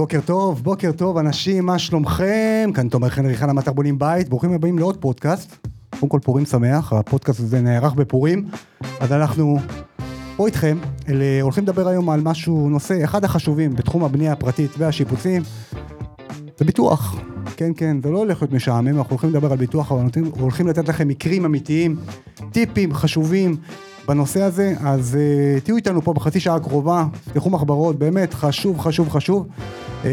בוקר טוב, בוקר טוב, אנשים, מה שלומכם? כאן תומר חנרי חנה מטר בונים בית, ברוכים הבאים לעוד פודקאסט. קודם כל פורים שמח, הפודקאסט הזה נערך בפורים, אז אנחנו פה איתכם, אל, הולכים לדבר היום על משהו, נושא אחד החשובים בתחום הבנייה הפרטית והשיפוצים, זה ביטוח. כן, כן, זה לא הולך להיות משעמם, אנחנו הולכים לדבר על ביטוח, אבל הולכים לתת לכם מקרים אמיתיים, טיפים חשובים בנושא הזה, אז uh, תהיו איתנו פה בחצי שעה הקרובה, תפתחו מחברות, באמת חשוב, חשוב, חשוב, uh,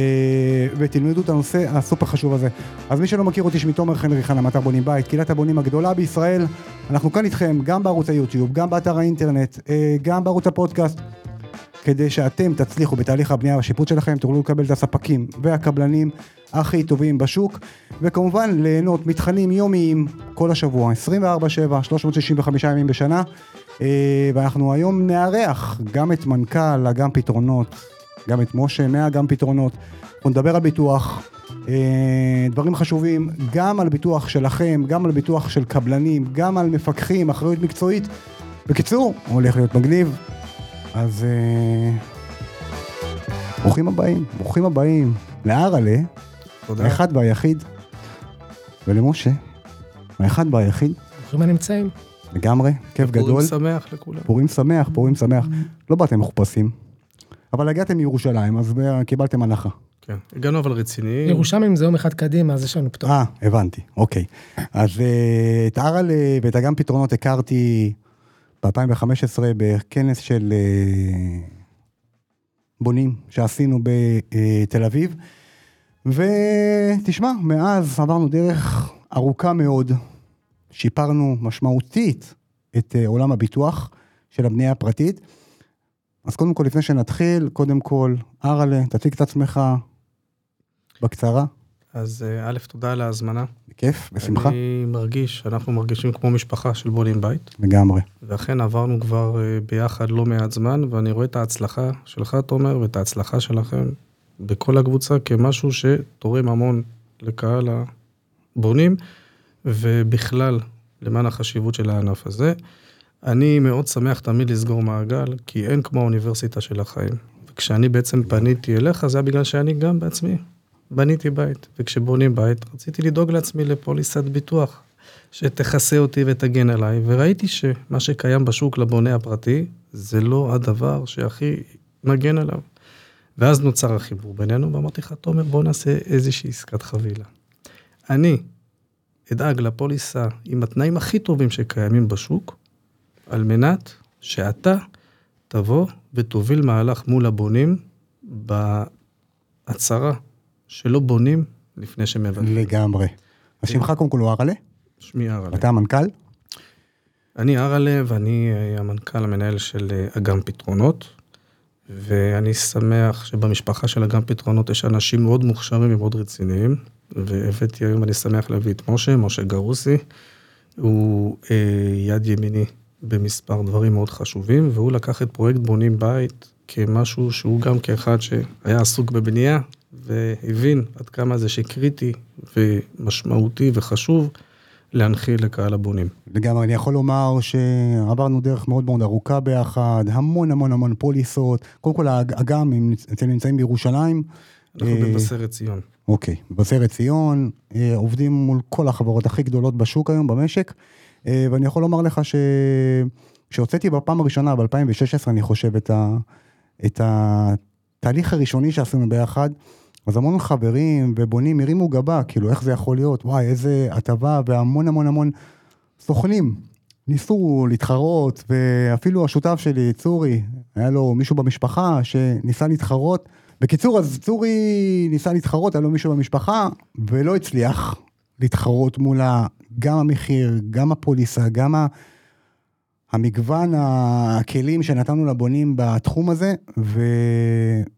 ותלמדו את הנושא הסופר חשוב הזה. אז מי שלא מכיר אותי, שמי תומר חנרי חנה, מטר בונים בית, קהילת הבונים הגדולה בישראל, אנחנו כאן איתכם, גם בערוץ היוטיוב, גם באתר האינטרנט, uh, גם בערוץ הפודקאסט. כדי שאתם תצליחו בתהליך הבנייה והשיפוט שלכם, תוכלו לקבל את הספקים והקבלנים הכי טובים בשוק, וכמובן ליהנות מתכנים יומיים כל השבוע, 24/7, 365 ימים בשנה, ואנחנו היום נארח גם את מנכ"ל אגם פתרונות, גם את משה מאגם פתרונות, אנחנו נדבר על ביטוח, אה, דברים חשובים, גם על ביטוח שלכם, גם על ביטוח של קבלנים, גם על מפקחים, אחריות מקצועית. בקיצור, הולך להיות מגניב, אז אה, ברוכים הבאים, ברוכים הבאים לארלה, האחד והיחיד, ולמשה, האחד והיחיד. ברוכים הנמצאים. לגמרי, כיף גדול. פורים שמח לכולם. פורים שמח, פורים שמח. לא באתם מחופשים, אבל הגעתם מירושלים, אז קיבלתם הנחה. כן, הגענו אבל רציני. ירושלים זה יום אחד קדימה, אז יש לנו פטור. אה, הבנתי, אוקיי. אז אה, את ארלה ואת אגם פתרונות הכרתי ב-2015 בכנס של אה, בונים שעשינו בתל אביב. ותשמע, מאז עברנו דרך ארוכה מאוד, שיפרנו משמעותית את אה, עולם הביטוח של הבנייה הפרטית. אז קודם כל, לפני שנתחיל, קודם כל, אראלה, תציג את עצמך בקצרה. אז אה, א', תודה על ההזמנה. בכיף, בשמחה. אני מרגיש, אנחנו מרגישים כמו משפחה של בונים בית. לגמרי. ואכן עברנו כבר אה, ביחד לא מעט זמן, ואני רואה את ההצלחה שלך, תומר, ואת ההצלחה שלכם בכל הקבוצה כמשהו שתורם המון לקהל הבונים, ובכלל, למען החשיבות של הענף הזה. אני מאוד שמח תמיד לסגור מעגל, כי אין כמו האוניברסיטה של החיים. וכשאני בעצם פניתי אליך, זה היה בגלל שאני גם בעצמי בניתי בית, וכשבונים בית, רציתי לדאוג לעצמי לפוליסת ביטוח, שתכסה אותי ותגן עליי, וראיתי שמה שקיים בשוק לבונה הפרטי, זה לא הדבר שהכי מגן עליו. ואז נוצר החיבור בינינו, ואמרתי לך, תומר, בוא נעשה איזושהי עסקת חבילה. אני אדאג לפוליסה עם התנאים הכי טובים שקיימים בשוק, על מנת שאתה תבוא ותוביל מהלך מול הבונים בהצהרה שלא בונים לפני שמבטלים. לגמרי. אז שמך קודם כל הוא אראלה? שמי אראלה. אתה המנכ"ל? אני אראלה ואני אה, המנכ"ל המנהל של אה, אגם פתרונות, ואני שמח שבמשפחה של אגם פתרונות יש אנשים מאוד מוכשרים ומאוד רציניים, והבאתי היום, אני שמח להביא את משה, משה גרוסי, הוא אה, יד ימיני במספר דברים מאוד חשובים, והוא לקח את פרויקט בונים בית כמשהו שהוא גם כאחד שהיה עסוק בבנייה, והבין עד כמה זה שקריטי ומשמעותי וחשוב להנחיל לקהל הבונים. לגמרי, אני יכול לומר שעברנו דרך מאוד מאוד ארוכה ביחד, המון המון המון פוליסות. קודם כל, האגם, אתם נמצאים בירושלים. אנחנו אה, בבשרת ציון. אוקיי, בבשרת ציון, אה, עובדים מול כל החברות הכי גדולות בשוק היום, במשק, אה, ואני יכול לומר לך ש... כשהוצאתי בפעם הראשונה, ב-2016, אני חושב, את, ה... את התהליך הראשוני שעשינו ביחד, אז המון חברים ובונים הרימו גבה, כאילו, איך זה יכול להיות? וואי, איזה הטבה, והמון המון המון סוכנים ניסו להתחרות, ואפילו השותף שלי, צורי, היה לו מישהו במשפחה שניסה להתחרות. בקיצור, אז צורי ניסה להתחרות, היה לו מישהו במשפחה, ולא הצליח להתחרות מול גם המחיר, גם הפוליסה, גם ה... המגוון הכלים שנתנו לבונים בתחום הזה, ו,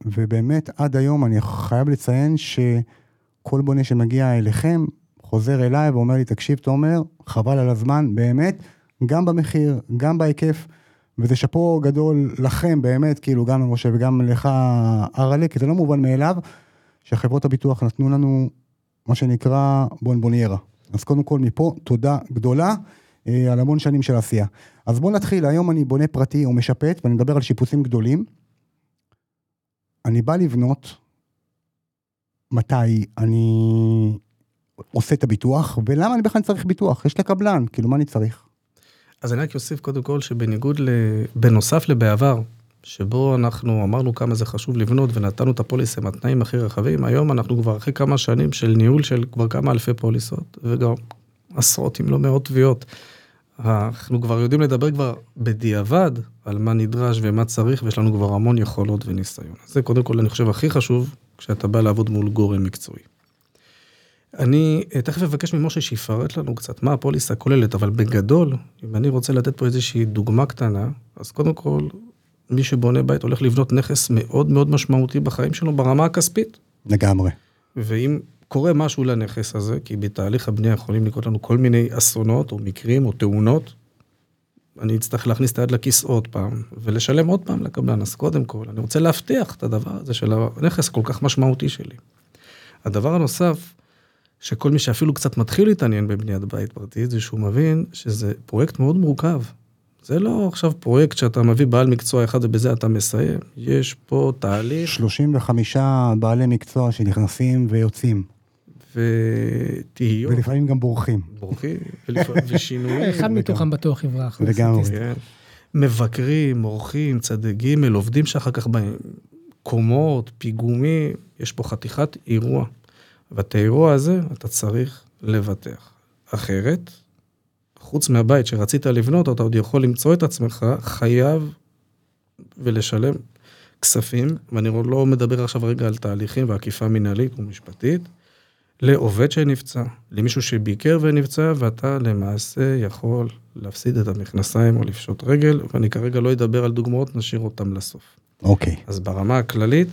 ובאמת עד היום אני חייב לציין שכל בונה שמגיע אליכם, חוזר אליי ואומר לי, תקשיב תומר, חבל על הזמן, באמת, גם במחיר, גם בהיקף, וזה שאפו גדול לכם באמת, כאילו גם למשה וגם לך אראלה, כי זה לא מובן מאליו, שחברות הביטוח נתנו לנו מה שנקרא בונבוניירה. אז קודם כל מפה, תודה גדולה. אה, על המון שנים של עשייה. אז בואו נתחיל, היום אני בונה פרטי או משפט, ואני מדבר על שיפוצים גדולים. אני בא לבנות, מתי אני עושה את הביטוח, ולמה אני בכלל צריך ביטוח? יש לקבלן, כאילו, מה אני צריך? אז אני רק אוסיף קודם כל שבניגוד ל... בנוסף לבעבר, שבו אנחנו אמרנו כמה זה חשוב לבנות ונתנו את הפוליסה עם התנאים הכי רחבים, היום אנחנו כבר אחרי כמה שנים של ניהול של כבר כמה אלפי פוליסות, וגם עשרות אם לא מאות תביעות. אנחנו כבר יודעים לדבר כבר בדיעבד על מה נדרש ומה צריך, ויש לנו כבר המון יכולות וניסיון. זה קודם כל אני חושב הכי חשוב, כשאתה בא לעבוד מול גורם מקצועי. אני אה, תכף אבקש ממשה שיפרט לנו קצת מה הפוליסה כוללת, אבל בגדול, אם אני רוצה לתת פה איזושהי דוגמה קטנה, אז קודם כל, מי שבונה בית הולך לבנות נכס מאוד מאוד משמעותי בחיים שלו ברמה הכספית. לגמרי. ואם קורה משהו לנכס הזה, כי בתהליך הבנייה יכולים לקרות לנו כל מיני אסונות, או מקרים, או תאונות, אני אצטרך להכניס את היד לכיס עוד פעם, ולשלם עוד פעם לקבלן. אז קודם כל, אני רוצה להבטיח את הדבר הזה של הנכס הכל כך משמעותי שלי. הדבר הנוסף, שכל מי שאפילו קצת מתחיל להתעניין בבניית בית פרטית, זה שהוא מבין שזה פרויקט מאוד מורכב. זה לא עכשיו פרויקט שאתה מביא בעל מקצוע אחד ובזה אתה מסיים. יש פה תהליך. 35 בעלי מקצוע שנכנסים ויוצאים. ותהיות. ולפעמים גם בורחים. בורחים, ושינויים. אחד מתוכם בטוח יברח. לגמרי. כן. מבקרים, אורחים, צדי ג', עובדים שאחר כך באים, קומות, פיגומים, יש פה חתיכת אירוע. ואת האירוע הזה אתה צריך לבטח. אחרת, חוץ מהבית שרצית לבנות, אתה עוד יכול למצוא את עצמך חייב ולשלם כספים, ואני לא מדבר עכשיו רגע על תהליכים ועקיפה מנהלית ומשפטית, לעובד שנפצע, למישהו שביקר ונפצע, ואתה למעשה יכול להפסיד את המכנסיים או לפשוט רגל, ואני כרגע לא אדבר על דוגמאות, נשאיר אותם לסוף. אוקיי. אז ברמה הכללית,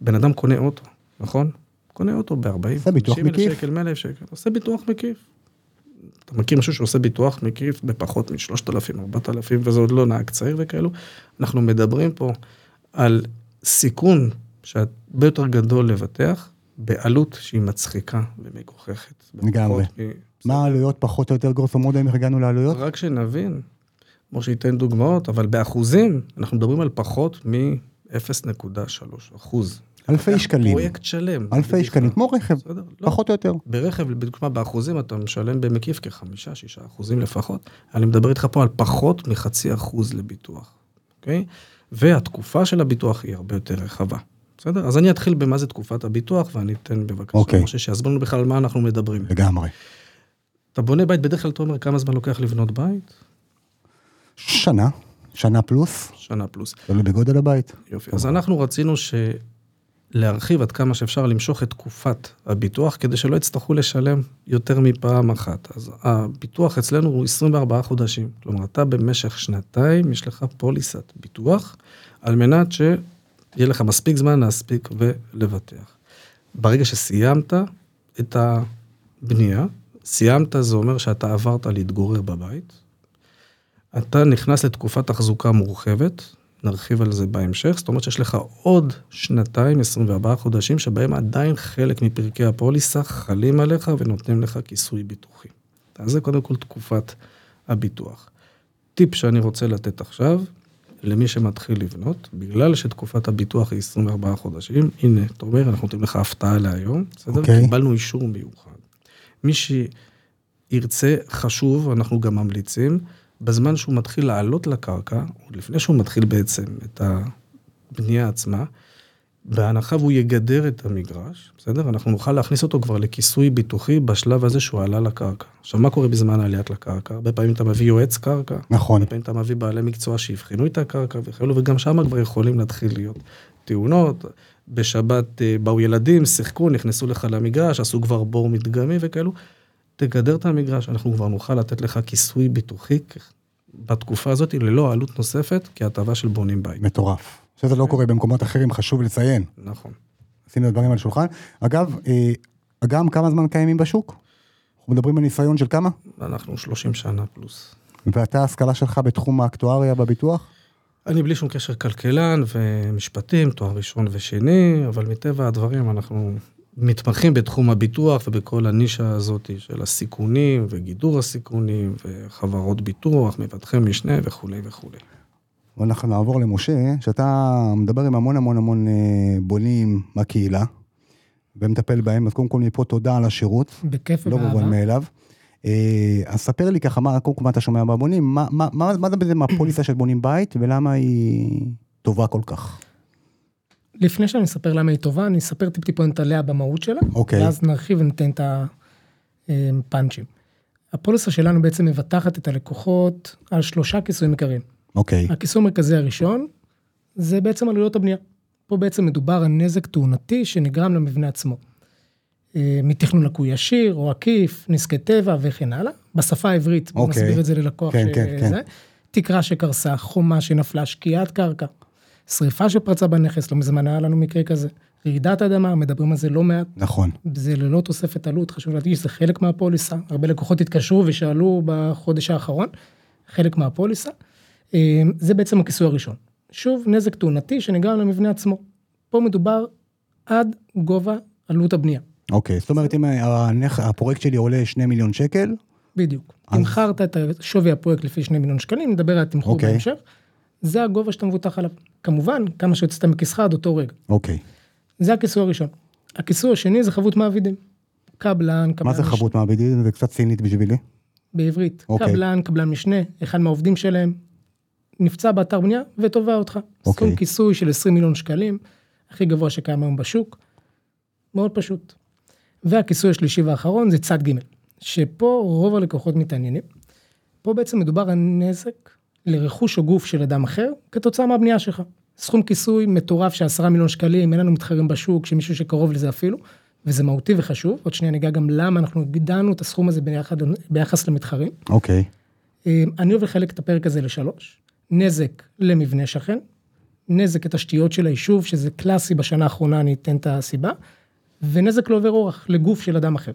בן אדם קונה אוטו, נכון? קונה אוטו ב-40, עושה ביטוח 90 אלף. שקל, 100 אלף שקל, עושה ביטוח מקיף. אתה מכיר מישהו שעושה ביטוח מקיף בפחות מ-3,000, 4,000, וזה עוד לא נהג צעיר וכאלו? אנחנו מדברים פה על סיכון שהרבה יותר גדול לבטח, בעלות שהיא מצחיקה ומגוחכת. לגמרי. מה העלויות פחות או יותר גרוסו מודו, אם הגענו לעלויות? רק שנבין, כמו שייתן דוגמאות, אבל באחוזים, אנחנו מדברים על פחות מ-0.3 אחוז. אלפי שקלים. פרויקט שלם. אלפי. שקלים, כמו רכב, בסדר? לא. פחות או יותר. ברכב, לדוגמה, באחוזים אתה משלם במקיף כחמישה, שישה אחוזים לפחות. אני מדבר איתך פה על פחות מחצי אחוז לביטוח, אוקיי? והתקופה של הביטוח היא הרבה יותר רחבה. בסדר? אז אני אתחיל במה זה תקופת הביטוח, ואני אתן בבקשה, אוקיי. משה, שיסביר לנו בכלל על מה אנחנו מדברים. לגמרי. אתה בונה בית, בדרך כלל אתה אומר כמה זמן לוקח לבנות בית? שנה, שנה פלוס, שנה פלוס. תלוי בגודל הבית. יופי. אז אנחנו רצינו ש... להרחיב עד כמה שאפשר למשוך את תקופת הביטוח, כדי שלא יצטרכו לשלם יותר מפעם אחת. אז הביטוח אצלנו הוא 24 חודשים. כלומר, אתה במשך שנתיים, יש לך פוליסת ביטוח, על מנת שיהיה לך מספיק זמן להספיק ולבטח. ברגע שסיימת את הבנייה, סיימת זה אומר שאתה עברת להתגורר בבית, אתה נכנס לתקופת תחזוקה מורחבת, נרחיב על זה בהמשך, זאת אומרת שיש לך עוד שנתיים, 24 חודשים, שבהם עדיין חלק מפרקי הפוליסה חלים עליך ונותנים לך כיסוי ביטוחי. אז זה קודם כל תקופת הביטוח. טיפ שאני רוצה לתת עכשיו, למי שמתחיל לבנות, בגלל שתקופת הביטוח היא 24 חודשים, הנה, אתה אומר, אנחנו נותנים לך הפתעה להיום, בסדר? אוקיי. קיבלנו אישור מיוחד. מי שירצה, חשוב, אנחנו גם ממליצים, בזמן שהוא מתחיל לעלות לקרקע, עוד לפני שהוא מתחיל בעצם את הבנייה עצמה, בהנחה והוא יגדר את המגרש, בסדר? אנחנו נוכל להכניס אותו כבר לכיסוי ביטוחי בשלב הזה שהוא עלה לקרקע. עכשיו, מה קורה בזמן העליית לקרקע? הרבה פעמים אתה מביא יועץ קרקע, נכון. הרבה פעמים אתה מביא בעלי מקצוע שיבחנו את הקרקע וכאלו, וגם שם כבר יכולים להתחיל להיות תאונות. בשבת אה, באו ילדים, שיחקו, נכנסו לך למגרש, עשו כבר בור מדגמי וכאלו. תגדר את המגרש, אנחנו כבר נוכל לתת לך כיסוי ביטוחי בתקופה הזאת ללא עלות נוספת כהטבה של בונים בית. מטורף. שזה לא קורה במקומות אחרים, חשוב לציין. נכון. שים את הדברים על השולחן. אגב, אה, אגם, כמה זמן קיימים בשוק? אנחנו מדברים על ניסיון של כמה? אנחנו 30 שנה פלוס. ואתה, ההשכלה שלך בתחום האקטואריה בביטוח? אני בלי שום קשר כלכלן ומשפטים, תואר ראשון ושני, אבל מטבע הדברים אנחנו מתמחים בתחום הביטוח ובכל הנישה הזאת של הסיכונים וגידור הסיכונים וחברות ביטוח, מבטחי משנה וכולי וכולי. ואנחנו נעבור למשה, שאתה מדבר עם המון המון המון אה, בונים מהקהילה, ומטפל בהם, אז קודם כל מפה תודה על השירות, בכיף לא ובאהבה. מובן מאליו. אה, אז ספר לי ככה, מה, קודם כל מה אתה שומע מהבונים, מה, מה, מה, מה זה בזה מהפוליסה של בונים בית, ולמה היא טובה כל כך? לפני שאני אספר למה היא טובה, אני אספר טיפ-טיפונת עליה במהות שלה, אוקיי. ואז נרחיב וניתן את הפאנצ'ים. הפוליסה שלנו בעצם מבטחת את הלקוחות על שלושה כיסויים עיקריים. אוקיי, הכיסוי המרכזי הראשון זה בעצם עלויות הבנייה. פה בעצם מדובר על נזק תאונתי שנגרם למבנה עצמו. אה, מתכנון לקוי ישיר או עקיף, נזקי טבע וכן הלאה. בשפה העברית, אוקיי. נסביר את זה ללקוח כן, כן, כן. שזה. תקרה שקרסה, חומה שנפלה, שקיעת קרקע, שריפה שפרצה בנכס, לא מזמן היה לנו מקרה כזה. רעידת אדמה, מדברים על זה לא מעט, נכון, זה ללא תוספת עלות, חשוב להדגיש, זה חלק מהפוליסה. הרבה לקוחות התקשרו ושאלו בחודש האחרון, חלק מהפוליסה. אה, זה בעצם הכיסוי הראשון. שוב, נזק תאונתי שנגרם למבנה עצמו. פה מדובר עד גובה עלות הבנייה. אוקיי, זאת אומרת אם הנכ... הפרויקט שלי עולה 2 מיליון שקל, בדיוק. אז- תמחרת את שווי הפרויקט לפי 2 מיליון שקלים, נדבר על התמחור אוקיי. בהמשך. זה הגובה שאתה מבוטח עליו. כמובן, כמה שיוצאת מכיסך עד אותו רגע. אוקיי, זה הכיסוי הראשון. הכיסוי השני זה חבות מעבידים. קבלן, קבלן... מה זה מש- חבות מעבידים? זה קצת סינית בשבילי. בעברית. אוקיי. קבלן, קבלן משנה, אחד מהעובדים שלהם, נפצע באתר בנייה ותובע אותך. אוקיי. סכום כיסוי של 20 מיליון שקלים, הכי גבוה שקיים היום בשוק. מאוד פשוט. והכיסוי השלישי והאחרון זה צד ג', שפה רוב הלקוחות מתעניינים. פה בעצם מדובר על נזק לרכוש או גוף של אדם אחר כתוצאה מהבנייה שלך. סכום כיסוי מטורף של 10 מיליון שקלים, אין לנו מתחרים בשוק, שמישהו שקרוב לזה אפילו, וזה מהותי וחשוב. עוד שנייה ניגע גם למה אנחנו הגדלנו את הסכום הזה ביחד, ביחס למתחרים. אוקיי, אה, אני אוהב לחלק את הפרק הזה לשלוש. נזק למבנה שכן, נזק לתשתיות של היישוב, שזה קלאסי בשנה האחרונה, אני אתן את הסיבה, ונזק לעובר אורח, לגוף של אדם אחר.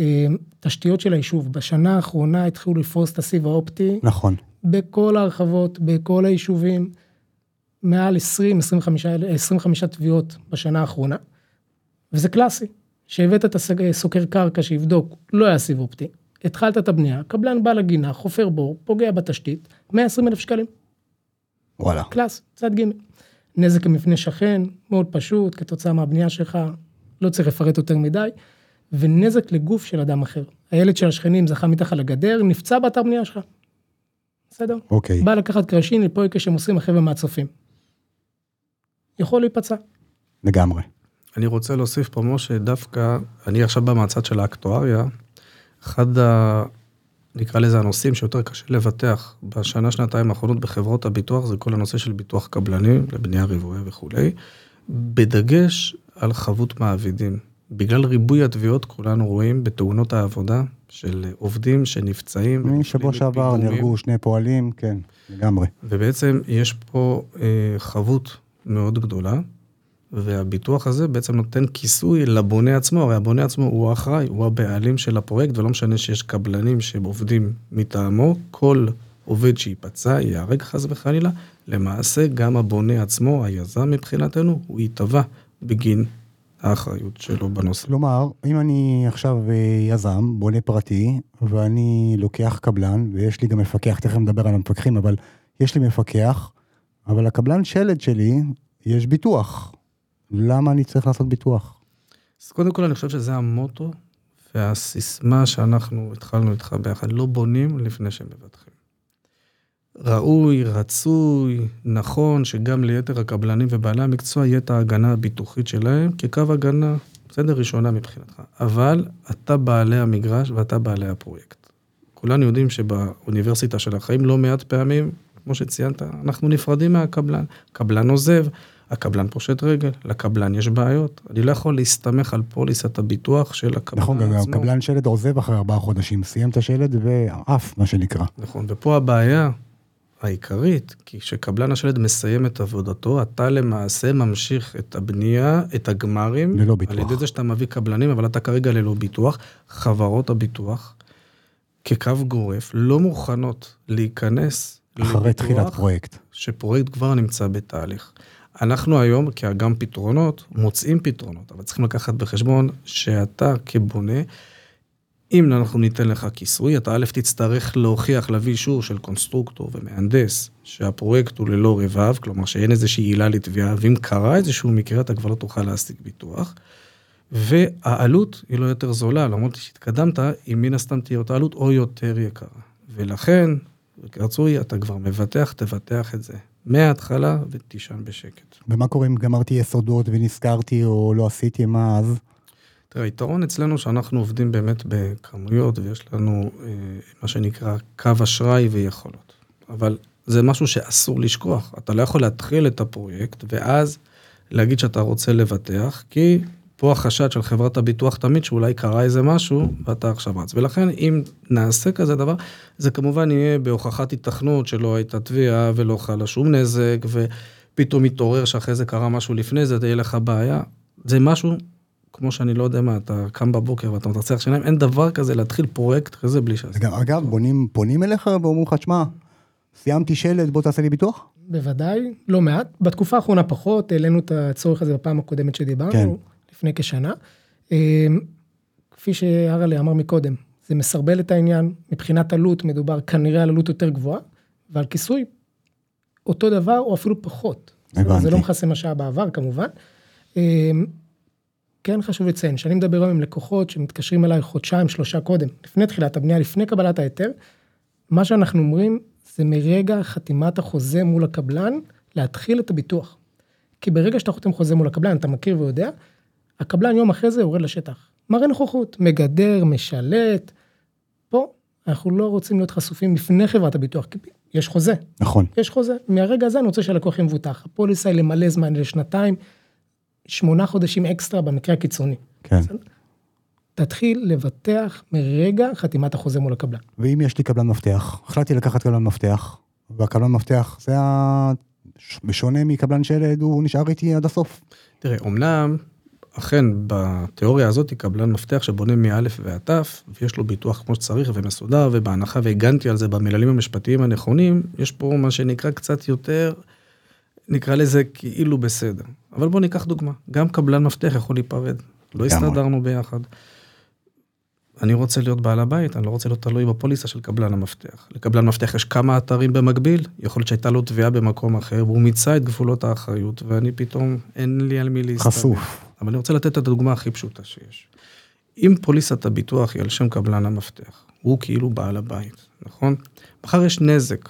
אה, תשתיות של היישוב, בשנה האחרונה התחילו לפרוס את הסיב האופטי נכון. בכל ההרחבות, בכל היישובים, מעל 20, 25, אל- 25 תביעות בשנה האחרונה, וזה קלאסי. שהבאת את הסוקר קרקע שיבדוק, לא היה סיב אופטי, התחלת את הבנייה, קבלן בא לגינה, חופר בור, פוגע בתשתית, 120 אלף שקלים, וואלה. קלאס, צד ג'. נזק למבנה שכן, מאוד פשוט, כתוצאה מהבנייה שלך, לא צריך לפרט יותר מדי, ונזק לגוף של אדם אחר. הילד של השכנים זכה מתחת לגדר, נפצע באתר בנייה שלך. בסדר? אוקיי. בא לקחת קרשים לפויקה שהם עושים החבר'ה מהצופים. יכול להיפצע. לגמרי. אני רוצה להוסיף פה, משה, דווקא, אני עכשיו בא מהצד של האקטואריה, אחד ה... נקרא לזה הנושאים שיותר קשה לבטח בשנה, שנתיים האחרונות בחברות הביטוח, זה כל הנושא של ביטוח קבלנים, לבנייה רבועי וכולי, בדגש על חבות מעבידים. בגלל ריבוי התביעות, כולנו רואים בתאונות העבודה של עובדים שנפצעים. משבוע שעבר. נהרגו שני פועלים, כן, לגמרי. ובעצם יש פה אה, חבות מאוד גדולה, והביטוח הזה בעצם נותן כיסוי לבונה עצמו, הרי הבונה עצמו הוא האחראי, הוא הבעלים של הפרויקט, ולא משנה שיש קבלנים שהם עובדים מטעמו, כל עובד שייפצע, ייהרג חס וחלילה, למעשה גם הבונה עצמו, היזם מבחינתנו, הוא ייתבע בגין האחריות שלו בנושא. כלומר, אם אני עכשיו אה, יזם, בונה פרטי, ואני לוקח קבלן, ויש לי גם מפקח, תכף נדבר על המפקחים, אבל יש לי מפקח, אבל הקבלן שלד שלי, יש ביטוח. למה אני צריך לעשות ביטוח? אז קודם כל אני חושב שזה המוטו והסיסמה שאנחנו התחלנו איתך ביחד, לא בונים לפני שמבטחים. ראוי, רצוי, נכון, שגם ליתר הקבלנים ובעלי המקצוע יהיה את ההגנה הביטוחית שלהם כקו הגנה, בסדר, ראשונה מבחינתך. אבל אתה בעלי המגרש ואתה בעלי הפרויקט. כולנו יודעים שבאוניברסיטה של החיים לא מעט פעמים, כמו שציינת, אנחנו נפרדים מהקבלן. קבלן עוזב, הקבלן פושט רגל, לקבלן יש בעיות. אני לא יכול להסתמך על פוליסת הביטוח של הקבלן נכון, גם עצמו. קבלן שלד עוזב אחרי ארבעה חודשים, סיים את השלד ועף, מה שנקרא. נכון, ופה הבעיה העיקרית, כי כשקבלן השלד מסיים את עבודתו, אתה למעשה ממשיך את הבנייה, את הגמרים, ללא ביטוח. על ידי זה שאתה מביא קבלנים, אבל אתה כרגע ללא ביטוח. חברות הביטוח, כקו גורף, לא מוכנות להיכנס אחרי תחילת פרויקט. שפרויקט כבר נמצא בתהליך. אנחנו היום, כאגם פתרונות, מוצאים פתרונות, אבל צריכים לקחת בחשבון שאתה כבונה, אם אנחנו ניתן לך כיסוי, אתה א' תצטרך להוכיח, להביא אישור של קונסטרוקטור ומהנדס, שהפרויקט הוא ללא רבב, כלומר שאין איזושהי עילה לתביעה, ואם קרה איזשהו מקרה, אתה כבר לא תוכל להשיג ביטוח. והעלות היא לא יותר זולה, למרות שהתקדמת, היא מן הסתם תהיה אותה עלות או יותר יקרה. ולכן, רצוי, אתה כבר מבטח, תבטח את זה מההתחלה ותישן בשקט. ומה קורה אם גמרתי יסודות ונזכרתי או לא עשיתי, מה אז? תראה, היתרון אצלנו שאנחנו עובדים באמת בכמויות ויש לנו אה, מה שנקרא קו אשראי ויכולות. אבל זה משהו שאסור לשכוח. אתה לא יכול להתחיל את הפרויקט ואז להגיד שאתה רוצה לבטח, כי פה החשד של חברת הביטוח תמיד שאולי קרה איזה משהו ואתה עכשיו רץ. ולכן אם נעשה כזה דבר, זה כמובן יהיה בהוכחת התכנות שלא הייתה תביעה ולא חלה שום נזק, ופתאום מתעורר שאחרי זה קרה משהו לפני זה, תהיה לך בעיה. זה משהו, כמו שאני לא יודע מה, אתה קם בבוקר ואתה מתרצח שיניים, אין דבר כזה להתחיל פרויקט כזה בלי שעשית. גם, אגב, בונים, פונים אליך ואומרים לך, שמע, סיימתי שלד, בוא תעשה לי ביטוח? בוודאי, לא מעט. בתקופה האחרונה פחות, העלינו את הצורך הזה בפעם הקודמת שדיברנו, כן. לפני כשנה. אה, כפי שהרלי אמר מקודם, זה מסרבל את העניין, מבחינת עלות מדובר כנראה על עלות יותר גבוהה, ועל כיסוי אותו דבר או אפילו פחות. הבנתי. זה לא מכסה מה שהיה בעבר כמובן. כן חשוב לציין, שאני מדבר היום עם לקוחות שמתקשרים אליי חודשיים, שלושה קודם, לפני תחילת הבנייה, לפני קבלת ההיתר, מה שאנחנו אומרים זה מרגע חתימת החוזה מול הקבלן, להתחיל את הביטוח. כי ברגע שאתה חותם חוזה מול הקבלן, אתה מכיר ויודע, הקבלן יום אחרי זה יורד לשטח. מראה נוכחות, מגדר, משלט. פה אנחנו לא רוצים להיות חשופים לפני חברת הביטוח, כי יש חוזה, נכון. יש חוזה. מהרגע הזה אני רוצה שהלקוח יהיה מבוטח. הפוליסה היא למלא זמן לשנתיים, שמונה חודשים אקסטרה במקרה הקיצוני. כן. תתחיל לבטח מרגע חתימת החוזה מול הקבלן. ואם יש לי קבלן מפתח, החלטתי לקחת קבלן מפתח, והקבלן מפתח זה ה... בשונה מקבלן שלד, הוא נשאר איתי עד הסוף. תראה, אמנם, אכן, בתיאוריה הזאת, קבלן מפתח שבונה מאלף ועד תף, ויש לו ביטוח כמו שצריך ומסודר, ובהנחה והגנתי על זה במיללים המשפטיים הנכונים, יש פה מה שנקרא קצת יותר, נקרא לזה כאילו בסדר. אבל בוא ניקח דוגמה, גם קבלן מפתח יכול להיפרד. לא. הסתדרנו ביחד. אני רוצה להיות בעל הבית, אני לא רוצה להיות תלוי בפוליסה של קבלן המפתח. לקבלן מפתח יש כמה אתרים במקביל, יכול להיות שהייתה לו תביעה במקום אחר, והוא מיצה את גבולות האחריות, ואני פתאום, אין לי על מי להסתכל. חשוף. אבל אני רוצה לתת את הדוגמה הכי פשוטה שיש. אם פוליסת הביטוח היא על שם קבלן המפתח, הוא כאילו בעל הבית, נכון? מחר יש נזק,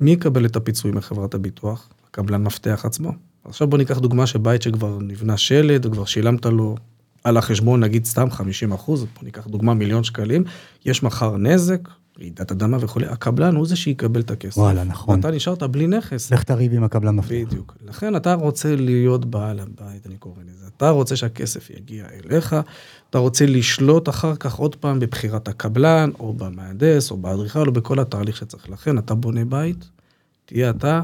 מי יקבל את הפיצוי מחברת הביטוח? הקבלן מפתח עצמו. עכשיו בוא ניקח דוגמה שבית שכבר נבנה שלד, וכבר שילמת לו על החשבון, נגיד סתם 50 אחוז, בוא ניקח דוגמה מיליון שקלים, יש מחר נזק, רעידת אדמה וכולי, הקבלן הוא זה שיקבל את הכסף. וואלה, נכון. ואתה נשארת בלי נכס. לך תריב עם הקבלן מפתח. בדיוק. לכן אתה רוצה להיות בעל הבית, אני קורא לזה. אתה רוצה שהכסף יגיע אליך, אתה רוצה לשלוט אחר כך עוד פעם בבחירת הקבלן, או במהנדס, או באדריכל, או בכל התהליך שצריך. לכן אתה בונה בית, תהיה אתה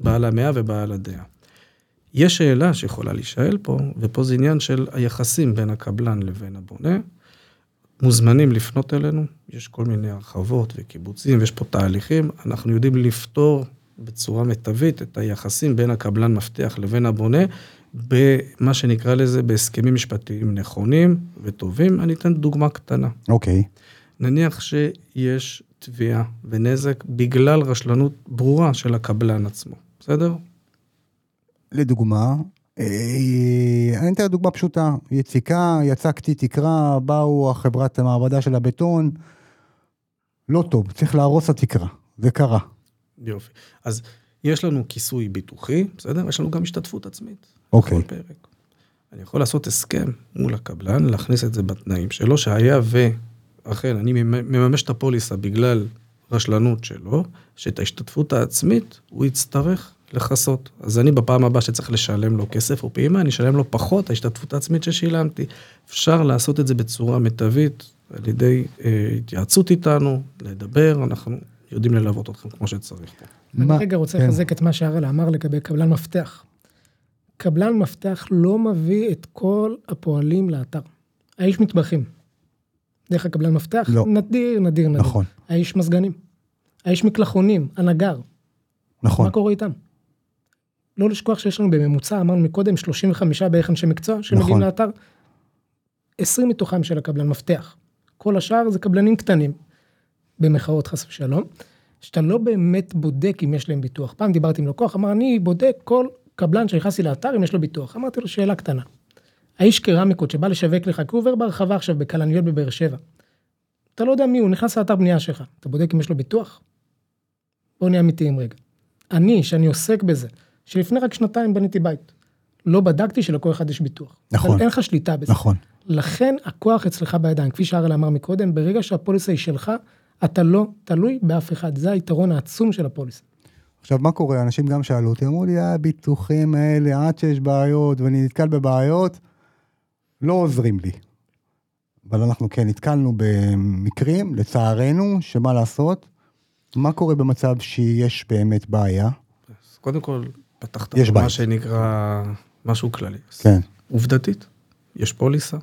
בעל המאה ובעל הדעה. יש שאלה שיכולה להישאל פה, ופה זה עניין של היחסים בין הקבלן לבין הבונה. מוזמנים לפנות אלינו, יש כל מיני הרחבות וקיבוצים, ויש פה תהליכים, אנחנו יודעים לפתור בצורה מיטבית את היחסים בין הקבלן מפתח לבין הבונה, במה שנקרא לזה בהסכמים משפטיים נכונים וטובים. אני אתן דוגמה קטנה. אוקיי. נניח שיש תביעה ונזק בגלל רשלנות ברורה של הקבלן עצמו, בסדר? לדוגמה, אה, אני אתן דוגמה פשוטה, יציקה, יצקתי תקרה, באו החברת המעבדה של הבטון, לא טוב, צריך להרוס את התקרה, זה קרה. יופי. אז יש לנו כיסוי ביטוחי, בסדר? יש לנו גם השתתפות עצמית. אוקיי. פרק. אני יכול לעשות הסכם מול הקבלן, להכניס את זה בתנאים שלו, שהיה ואכן אני מממש את הפוליסה בגלל רשלנות שלו, שאת ההשתתפות העצמית הוא יצטרך לכסות. אז אני בפעם הבאה שצריך לשלם לו כסף או פעימה, אני אשלם לו פחות ההשתתפות העצמית ששילמתי. אפשר לעשות את זה בצורה מיטבית, על ידי אה, התייעצות איתנו, לדבר, אנחנו יודעים ללוות אתכם כמו שצריך. מה- אני רגע רוצה כן. לחזק את מה שהראלה אמר לגבי קבלן מפתח. קבלן מפתח לא מביא את כל הפועלים לאתר. האיש מטבחים. דרך הקבלן מפתח? לא. נדיר, נדיר, נדיר. נכון, האיש מזגנים. האיש מקלחונים, הנגר. נכון. מה קורה איתם? לא לשכוח שיש לנו בממוצע, אמרנו מקודם, 35 בערך אנשי מקצוע שמגיעים נכון. לאתר. 20 מתוכם של הקבלן מפתח. כל השאר זה קבלנים קטנים, במחאות חס ושלום, שאתה לא באמת בודק אם יש להם ביטוח. פעם דיברתי עם לקוח, אמר, אני בודק כל קבלן שנכנס לי לאתר אם יש לו ביטוח. אמרתי לו, שאלה קטנה. האיש קרמיקות שבא לשווק לך, כי הוא עובר בהרחבה עכשיו בכלניות בבאר שבע. אתה לא יודע מי הוא, נכנס לאתר בנייה שלך, אתה בודק אם יש לו ביטוח? בואו נהיה אמיתיים רגע. אני, שאני עוסק בזה, שלפני רק שנתיים בניתי בית, לא בדקתי שלכל אחד יש ביטוח. נכון. אין לך שליטה בזה. נכון. לכן הכוח אצלך בידיים, כפי שהראל אמר מקודם, ברגע שהפוליסה היא שלך, אתה לא תלוי באף אחד, זה היתרון העצום של הפוליסה. עכשיו, מה קורה? אנשים גם שאלו אותי, אמרו לי, הביטוחים האלה, עד שיש בעיות ואני נתקל בבעיות, לא עוזרים לי. אבל אנחנו כן נתקלנו במקרים, לצערנו, שמה לעשות, מה קורה במצב שיש באמת בעיה? אז קודם כל, פתחת יש. מה שנקרא משהו כללי. כן. עובדתית, יש פוליסה,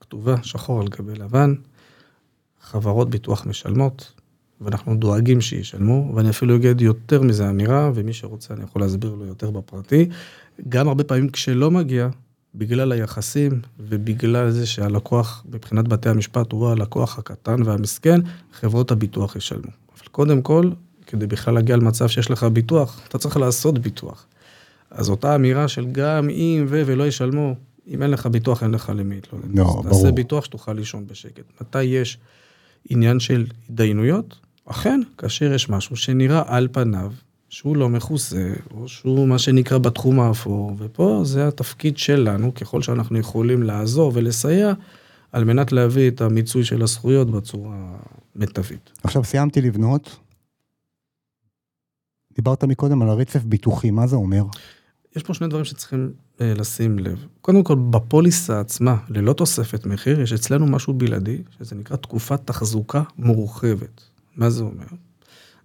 כתובה שחור על גבי לבן, חברות ביטוח משלמות, ואנחנו דואגים שישלמו, ואני אפילו אגיד יותר מזה אמירה, ומי שרוצה אני יכול להסביר לו יותר בפרטי. גם הרבה פעמים כשלא מגיע, בגלל היחסים ובגלל זה שהלקוח, מבחינת בתי המשפט, הוא הלקוח הקטן והמסכן, חברות הביטוח ישלמו. אבל קודם כל, כדי בכלל להגיע למצב שיש לך ביטוח, אתה צריך לעשות ביטוח. אז אותה אמירה של גם אם ו ולא ישלמו, אם אין לך ביטוח, אין לך למי להתלונן. לא, אז ברור. תעשה ביטוח שתוכל לישון בשקט. מתי יש עניין של התדיינויות? אכן, כאשר יש משהו שנראה על פניו שהוא לא מכוסה, או שהוא מה שנקרא בתחום האפור, ופה זה התפקיד שלנו, ככל שאנחנו יכולים לעזור ולסייע, על מנת להביא את המיצוי של הזכויות בצורה מיטבית. עכשיו סיימתי לבנות. דיברת מקודם על הרצף ביטוחי, מה זה אומר? יש פה שני דברים שצריכים אה, לשים לב. קודם כל, בפוליסה עצמה, ללא תוספת מחיר, יש אצלנו משהו בלעדי, שזה נקרא תקופת תחזוקה מורחבת. מה זה אומר?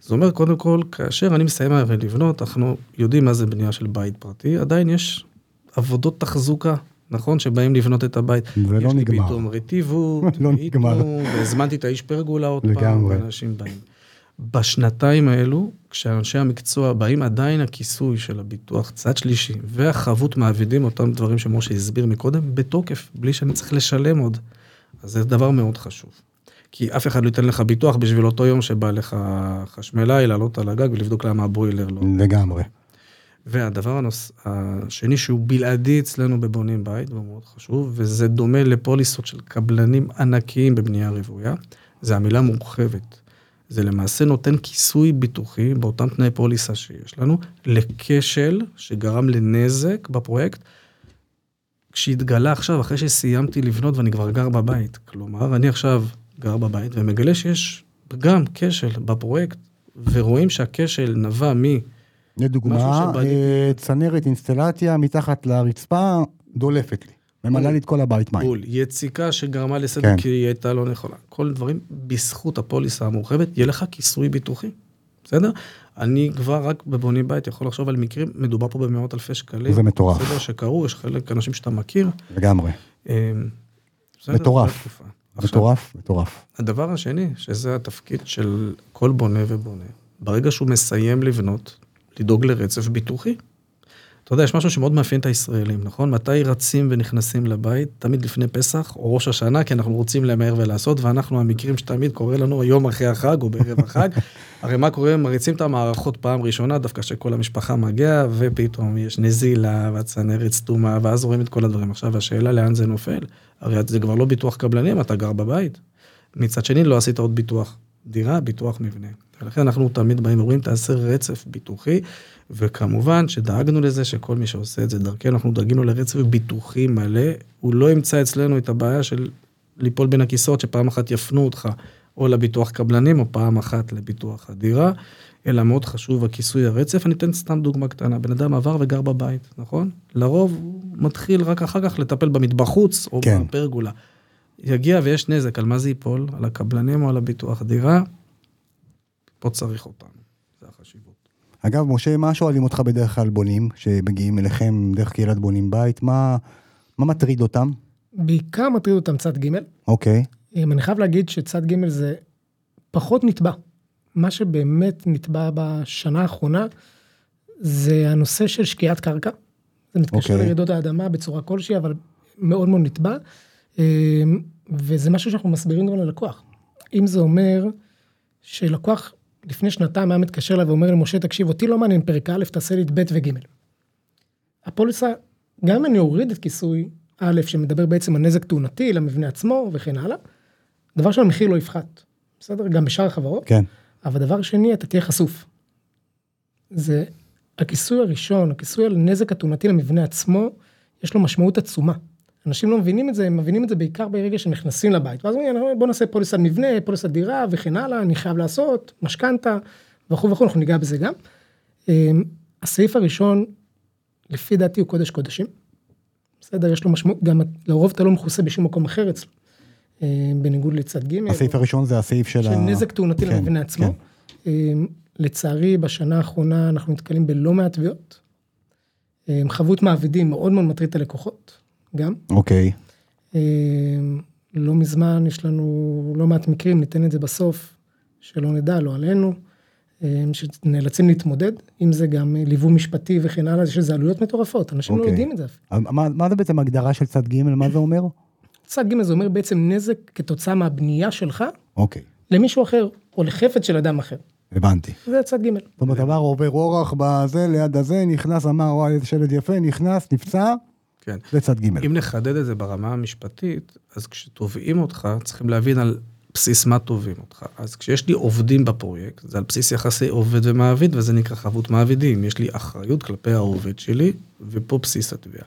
זה אומר, קודם כל, כאשר אני מסיים הרי לבנות, אנחנו יודעים מה זה בנייה של בית פרטי, עדיין יש עבודות תחזוקה, נכון? שבאים לבנות את הבית. זה לא יש לי נגמר. פתאום רטיבות, לא נגמר. והזמנתי את האיש פרגולה עוד פעם, לגמרי. ואנשים באים. בשנתיים האלו, כשאנשי המקצוע באים, עדיין הכיסוי של הביטוח צד שלישי, והחבות מעבידים אותם דברים שמשה הסביר מקודם, בתוקף, בלי שאני צריך לשלם עוד. אז זה דבר מאוד חשוב. כי אף אחד לא ייתן לך ביטוח בשביל אותו יום שבא לך חשמלאי לעלות על הגג ולבדוק למה הבוילר לא. לגמרי. והדבר הנוס... השני שהוא בלעדי אצלנו בבונים בית, והוא מאוד חשוב, וזה דומה לפוליסות של קבלנים ענקיים בבנייה רוויה, זה המילה מורחבת. זה למעשה נותן כיסוי ביטוחי באותם תנאי פוליסה שיש לנו, לכשל שגרם לנזק בפרויקט, כשהתגלה עכשיו, אחרי שסיימתי לבנות ואני כבר גר בבית. כלומר, אני עכשיו גר בבית ומגלה שיש גם כשל בפרויקט, ורואים שהכשל נבע מ... לדוגמה, שבניתי. אה, צנרת אינסטלציה מתחת לרצפה דולפת לי. ממלאה לי את כל הבית מים. בול, יציקה שגרמה לסדר כן. כי היא הייתה לא נכונה. כל דברים, בזכות הפוליסה המורחבת, יהיה לך כיסוי ביטוחי, בסדר? אני כבר רק בבונים בית יכול לחשוב על מקרים, מדובר פה במאות אלפי שקלים. זה מטורף. בסדר, שקרו, יש חלק אנשים שאתה מכיר. לגמרי. אה, בסדר, מטורף. מטורף, מטורף. הדבר השני, שזה התפקיד של כל בונה ובונה, ברגע שהוא מסיים לבנות, לדאוג לרצף ביטוחי. אתה יודע, יש משהו שמאוד מאפיין את הישראלים, נכון? מתי רצים ונכנסים לבית? תמיד לפני פסח או ראש השנה, כי אנחנו רוצים למהר ולעשות, ואנחנו המקרים שתמיד קורה לנו היום אחרי החג או בערב החג. הרי מה קורה? מריצים את המערכות פעם ראשונה, דווקא שכל המשפחה מגיעה, ופתאום יש נזילה, והצנרת סתומה, ואז רואים את כל הדברים. עכשיו, השאלה לאן זה נופל? הרי זה כבר לא ביטוח קבלנים, אתה גר בבית. מצד שני, לא עשית עוד ביטוח דירה, ביטוח מבנה. ולכן אנחנו תמיד באים ואומרים, תעשה רצף ביטוחי, וכמובן שדאגנו לזה שכל מי שעושה את זה דרכנו, אנחנו דאגנו לרצף ביטוחי מלא, הוא לא ימצא אצלנו את הבעיה של ליפול בין הכיסאות, שפעם אחת יפנו אותך או לביטוח קבלנים, או פעם אחת לביטוח הדירה, אלא מאוד חשוב הכיסוי הרצף. אני אתן סתם דוגמה קטנה, בן אדם עבר וגר בבית, נכון? לרוב הוא מתחיל רק אחר כך לטפל במטבחוץ או כן. בפרגולה. יגיע ויש נזק, על מה זה ייפול? על הקבלנים או על הביטוח דירה? פה צריך אותנו, זה החשיבות. אגב, משה, מה שואלים אותך בדרך כלל בונים, שמגיעים אליכם דרך קהילת בונים בית? מה, מה מטריד אותם? בעיקר מטריד אותם צד ג', אוקיי, אם אני חייב להגיד שצד ג' זה פחות נתבע. מה שבאמת נתבע בשנה האחרונה, זה הנושא של שקיעת קרקע. זה מתקשר אוקיי. לרעידות האדמה בצורה כלשהי, אבל מאוד מאוד נתבע. אה, וזה משהו שאנחנו מסבירים גם ללקוח. אם זה אומר שלקוח לפני שנתיים היה מתקשר אליי ואומר לי, משה, תקשיב, אותי לא מעניין פרק א', תעשה לי את ב' וג'. הפוליסה, גם אם אני אוריד את כיסוי א', שמדבר בעצם על נזק תאונתי למבנה עצמו וכן הלאה. דבר ראשון, המחיר לא יפחת, בסדר? גם בשאר החברות. כן. אבל דבר שני, אתה תהיה חשוף. זה הכיסוי הראשון, הכיסוי על נזק התאונתי למבנה עצמו, יש לו משמעות עצומה. אנשים לא מבינים את זה, הם מבינים את זה בעיקר ברגע שהם נכנסים לבית. ואז אומרים, בוא נעשה פוליסת מבנה, פוליסת דירה וכן הלאה, אני חייב לעשות, משכנתה וכו' וכו', אנחנו ניגע בזה גם. אמ, הסעיף הראשון, לפי דעתי הוא קודש קודשים. בסדר, יש לו משמעות, גם לרוב אתה לא מכוסה בשום מקום אחר אצלו. אמ, בניגוד לצד ג'. הסעיף הראשון זה הסעיף של של ה... נזק תאונתי כן, למבנה עצמו. אמ, לצערי, בשנה האחרונה אנחנו נתקלים בלא מעט תביעות. חבות מעבידים מאוד מאוד מטריד את הלקוחות, גם. אוקיי. אמ, לא מזמן יש לנו לא מעט מקרים, ניתן את זה בסוף, שלא נדע, לא עלינו, אמ, שנאלצים להתמודד, אם זה גם ליווי משפטי וכן הלאה, יש לזה עלויות מטורפות, אנשים לא אוקיי. יודעים את זה. אבל מה, מה זה בעצם הגדרה של צד ג', מה זה אומר? צד ג' זה אומר בעצם נזק כתוצאה מהבנייה שלך אוקיי, למישהו אחר, או לחפץ של אדם אחר. הבנתי. זה צד ג'. זאת אומרת, עבר עובר אורח בזה, ליד הזה, נכנס, אמר, וואי, איזה שלד יפה, נכנס, נפצע, כן. זה צד ג'. אם נחדד את זה ברמה המשפטית, אז כשתובעים אותך, צריכים להבין על בסיס מה תובעים אותך. אז כשיש לי עובדים בפרויקט, זה על בסיס יחסי עובד ומעביד, וזה נקרא חבות מעבידים. יש לי אחריות כלפי העובד שלי, ופה בסיס התביעה.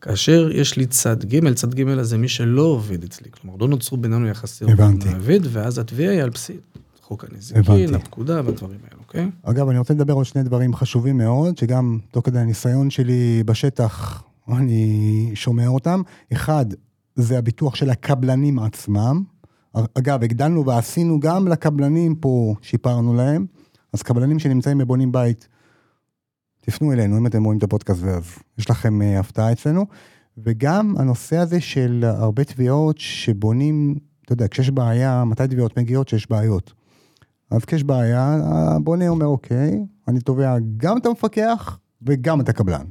כאשר יש לי צד ג', צד ג' הזה מי שלא עובד אצלי, כלומר לא נוצרו בינינו יחסי עובד. ומעביד, ואז התביעה היא על בסיס חוק הנזיקין. הפקודה והדברים האלה, אוקיי? אגב, אני רוצה לדבר על שני דברים חשובים מאוד, שגם תוך כדי הניסיון שלי בשטח, אני שומע אותם. אחד, זה הביטוח של הקבלנים עצמם. אגב, הגדלנו ועשינו גם לקבלנים פה, שיפרנו להם. אז קבלנים שנמצאים בבונים בית, תפנו אלינו אם אתם רואים את הפודקאסט ואז יש לכם uh, הפתעה אצלנו. וגם הנושא הזה של הרבה תביעות שבונים, אתה יודע, כשיש בעיה, מתי תביעות מגיעות? כשיש בעיות. אז כשיש בעיה, הבונה אומר, אוקיי, אני תובע גם את המפקח וגם את הקבלן.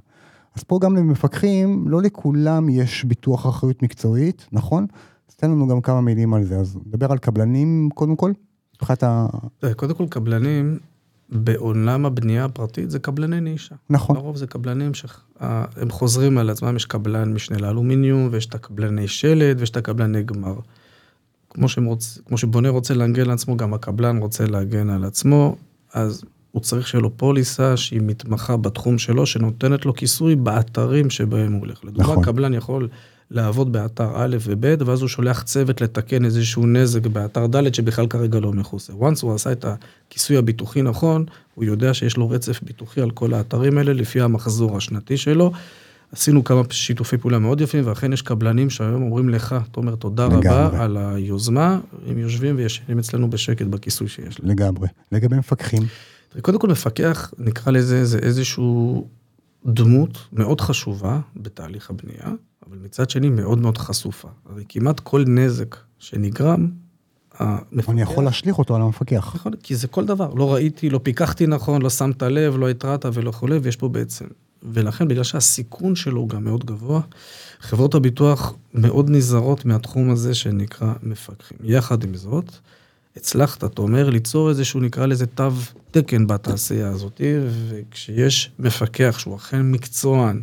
אז פה גם למפקחים, לא לכולם יש ביטוח אחריות מקצועית, נכון? אז תן לנו גם כמה מילים על זה. אז נדבר על קבלנים קודם כל, מבחינת ה... תראה, קודם כל קבלנים, בעולם הבנייה הפרטית זה קבלני נישה. נכון. לרוב זה קבלנים שהם חוזרים על עצמם, יש קבלן משנה לאלומיניום, ויש את הקבלני שלד, ויש את הקבלני גמר. כמו, רוצ... כמו שבונה רוצה להגן על עצמו, גם הקבלן רוצה להגן על עצמו, אז הוא צריך שיהיה לו פוליסה שהיא מתמחה בתחום שלו, שנותנת לו כיסוי באתרים שבהם הוא הולך. לדוגמה, נכון. קבלן יכול לעבוד באתר א' וב', ואז הוא שולח צוות לתקן איזשהו נזק באתר ד' שבכלל כרגע לא מכוסה. once הוא עשה את הכיסוי הביטוחי נכון, הוא יודע שיש לו רצף ביטוחי על כל האתרים האלה לפי המחזור השנתי שלו. עשינו כמה שיתופי פעולה מאוד יפים, ואכן יש קבלנים שהיום אומרים לך, תומר, תודה לגמרי. רבה על היוזמה, הם יושבים וישנים אצלנו בשקט בכיסוי שיש להם. לגמרי. לגבי מפקחים, קודם כל מפקח, נקרא לזה, זה איזשהו דמות מאוד חשובה בתהליך הבנייה, אבל מצד שני מאוד מאוד חשופה. הרי כמעט כל נזק שנגרם, המפקח... אני יכול להשליך אותו על המפקח. נכון, כי זה כל דבר, לא ראיתי, לא פיקחתי נכון, לא שמת לב, לא התרעת ולא וכולי, ויש פה בעצם. ולכן, בגלל שהסיכון שלו הוא גם מאוד גבוה, חברות הביטוח מאוד נזהרות מהתחום הזה שנקרא מפקחים. יחד עם זאת, הצלחת, אתה אומר, ליצור איזשהו, נקרא לזה תו תקן בתעשייה הזאת, וכשיש מפקח שהוא אכן מקצוען,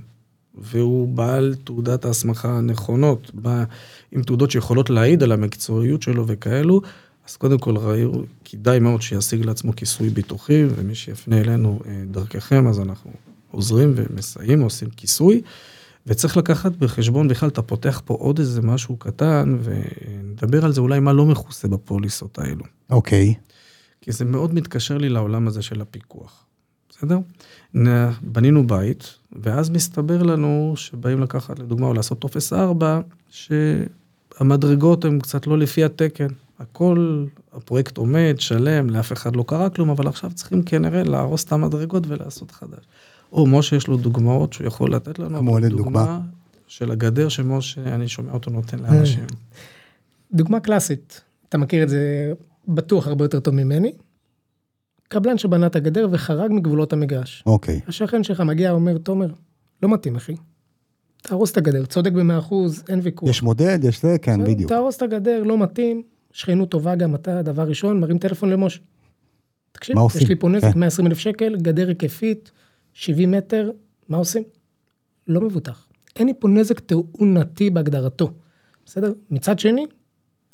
והוא בעל תעודת ההסמכה הנכונות, בא עם תעודות שיכולות להעיד על המקצועיות שלו וכאלו, אז קודם כל ראינו, כדאי מאוד שישיג לעצמו כיסוי ביטוחי, ומי שיפנה אלינו אה, דרככם, אז אנחנו עוזרים ומסייעים, עושים כיסוי. וצריך לקחת בחשבון בכלל, אתה פותח פה עוד איזה משהו קטן, ונדבר על זה אולי מה לא מכוסה בפוליסות האלו. אוקיי. כי זה מאוד מתקשר לי לעולם הזה של הפיקוח, בסדר? בנינו בית, ואז מסתבר לנו שבאים לקחת, לדוגמה, או לעשות טופס 4, שהמדרגות הן קצת לא לפי התקן. הכל, הפרויקט עומד, שלם, לאף אחד לא קרה כלום, אבל עכשיו צריכים כנראה להרוס את המדרגות ולעשות חדש. או משה יש לו דוגמאות שהוא יכול לתת לנו. כמו לדוגמה? של הגדר שמשה, אני שומע אותו נותן לאנשים. דוגמה קלאסית, אתה מכיר את זה בטוח הרבה יותר טוב ממני. קבלן שבנה את הגדר וחרג מגבולות המגרש. אוקיי. השכן שלך מגיע, אומר, תומר, לא מתאים אחי. תהרוס את הגדר, צודק במאה אחוז, אין ויכוח. יש מודד, יש זה, כן, בסדר, בדיוק. תהרוס את הגדר, לא מתאים, שכנות טובה גם אתה, דבר ראשון, מרים טלפון למשה. תקשיב? יש לי פה נזק, כן. 120 אלף שקל, גדר היקפית, 70 מטר, מה עושים? לא מבוטח. אין לי פה נזק תאונתי בהגדרתו, בסדר? מצד שני,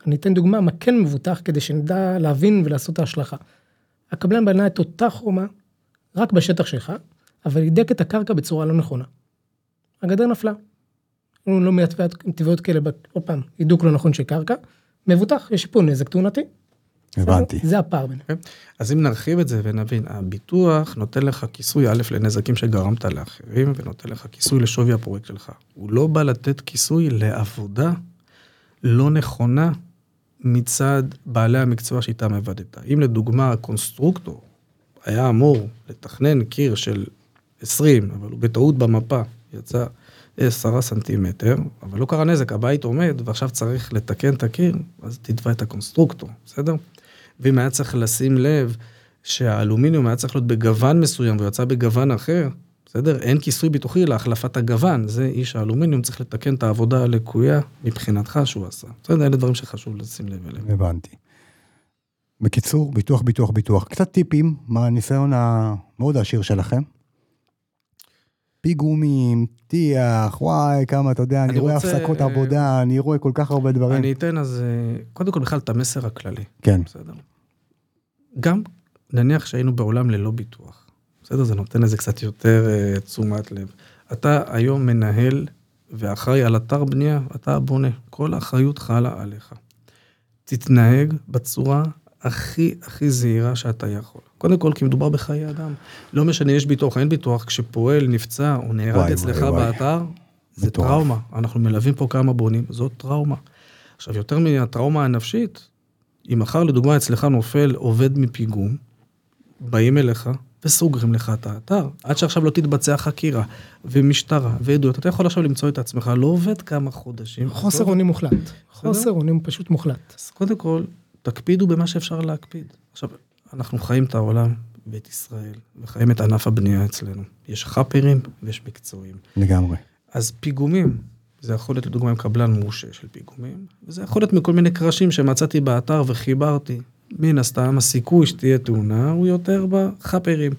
אני אתן דוגמה מה כן מבוטח כדי שנדע להבין ולעשות את ההשלכה. הקבלן בנה את אותה חומה רק בשטח שלך, אבל הידק את הקרקע בצורה לא נכונה. הגדר נפלה. היו לא מעט טבעיות כאלה, עוד פעם, הידוק לא נכון של קרקע, מבוטח, יש פה נזק תאונתי. הבנתי. זה הפער ביניהם. כן? אז אם נרחיב את זה ונבין, הביטוח נותן לך כיסוי א' לנזקים שגרמת לאחרים, ונותן לך כיסוי לשווי הפרויקט שלך. הוא לא בא לתת כיסוי לעבודה לא נכונה מצד בעלי המקצוע שאיתם עבדת. אם לדוגמה הקונסטרוקטור היה אמור לתכנן קיר של 20, אבל הוא בטעות במפה יצא 10 סנטימטר, אבל לא קרה נזק, הבית עומד ועכשיו צריך לתקן את הקיר, אז תתבע את הקונסטרוקטור, בסדר? ואם היה צריך לשים לב שהאלומיניום היה צריך להיות בגוון מסוים והוא יצא בגוון אחר, בסדר? אין כיסוי ביטוחי להחלפת הגוון, זה איש האלומיניום צריך לתקן את העבודה הלקויה מבחינתך שהוא עשה. בסדר? אלה דברים שחשוב לשים לב אליהם. הבנתי. בקיצור, ביטוח, ביטוח, ביטוח. קצת טיפים מהניסיון המאוד עשיר שלכם. פיגומים, טיח, וואי, כמה, אתה יודע, אני, אני רואה רוצה, הפסקות אה, עבודה, אני רואה כל כך הרבה דברים. אני אתן אז, אה, קודם כל בכלל את המסר הכללי, כן, בסדר? גם נניח שהיינו בעולם ללא ביטוח, בסדר? זה נותן לזה קצת יותר uh, תשומת לב. אתה היום מנהל ואחראי על אתר בנייה, אתה הבונה, כל האחריות חלה עליך. תתנהג בצורה הכי הכי זהירה שאתה יכול. קודם כל, כי מדובר בחיי אדם. לא משנה, יש ביטוח, אין ביטוח, כשפועל נפצע או נהרג וואי, אצלך וואי, וואי. באתר, זה מטורף. טראומה. אנחנו מלווים פה כמה בונים, זאת טראומה. עכשיו, יותר מהטראומה הנפשית, אם מחר לדוגמה אצלך נופל עובד מפיגום, באים אליך וסוגרים לך את האתר. עד שעכשיו לא תתבצע חקירה ומשטרה ועדויות, אתה יכול עכשיו למצוא את עצמך לא עובד כמה חודשים. חוסר אונים מוחלט. חוסר אונים פשוט מוחלט. אז קודם כל, תקפידו במה שאפשר להקפיד. עכשיו, אנחנו חיים את העולם, ואת ישראל, וחיים את ענף הבנייה אצלנו. יש חאפרים ויש מקצועיים. לגמרי. אז פיגומים, זה יכול להיות לדוגמה עם קבלן מורשה של פיגומים, וזה יכול להיות מכל מיני קרשים שמצאתי באתר וחיברתי. מן הסתם, הסיכוי שתהיה תאונה הוא יותר בחאפרים.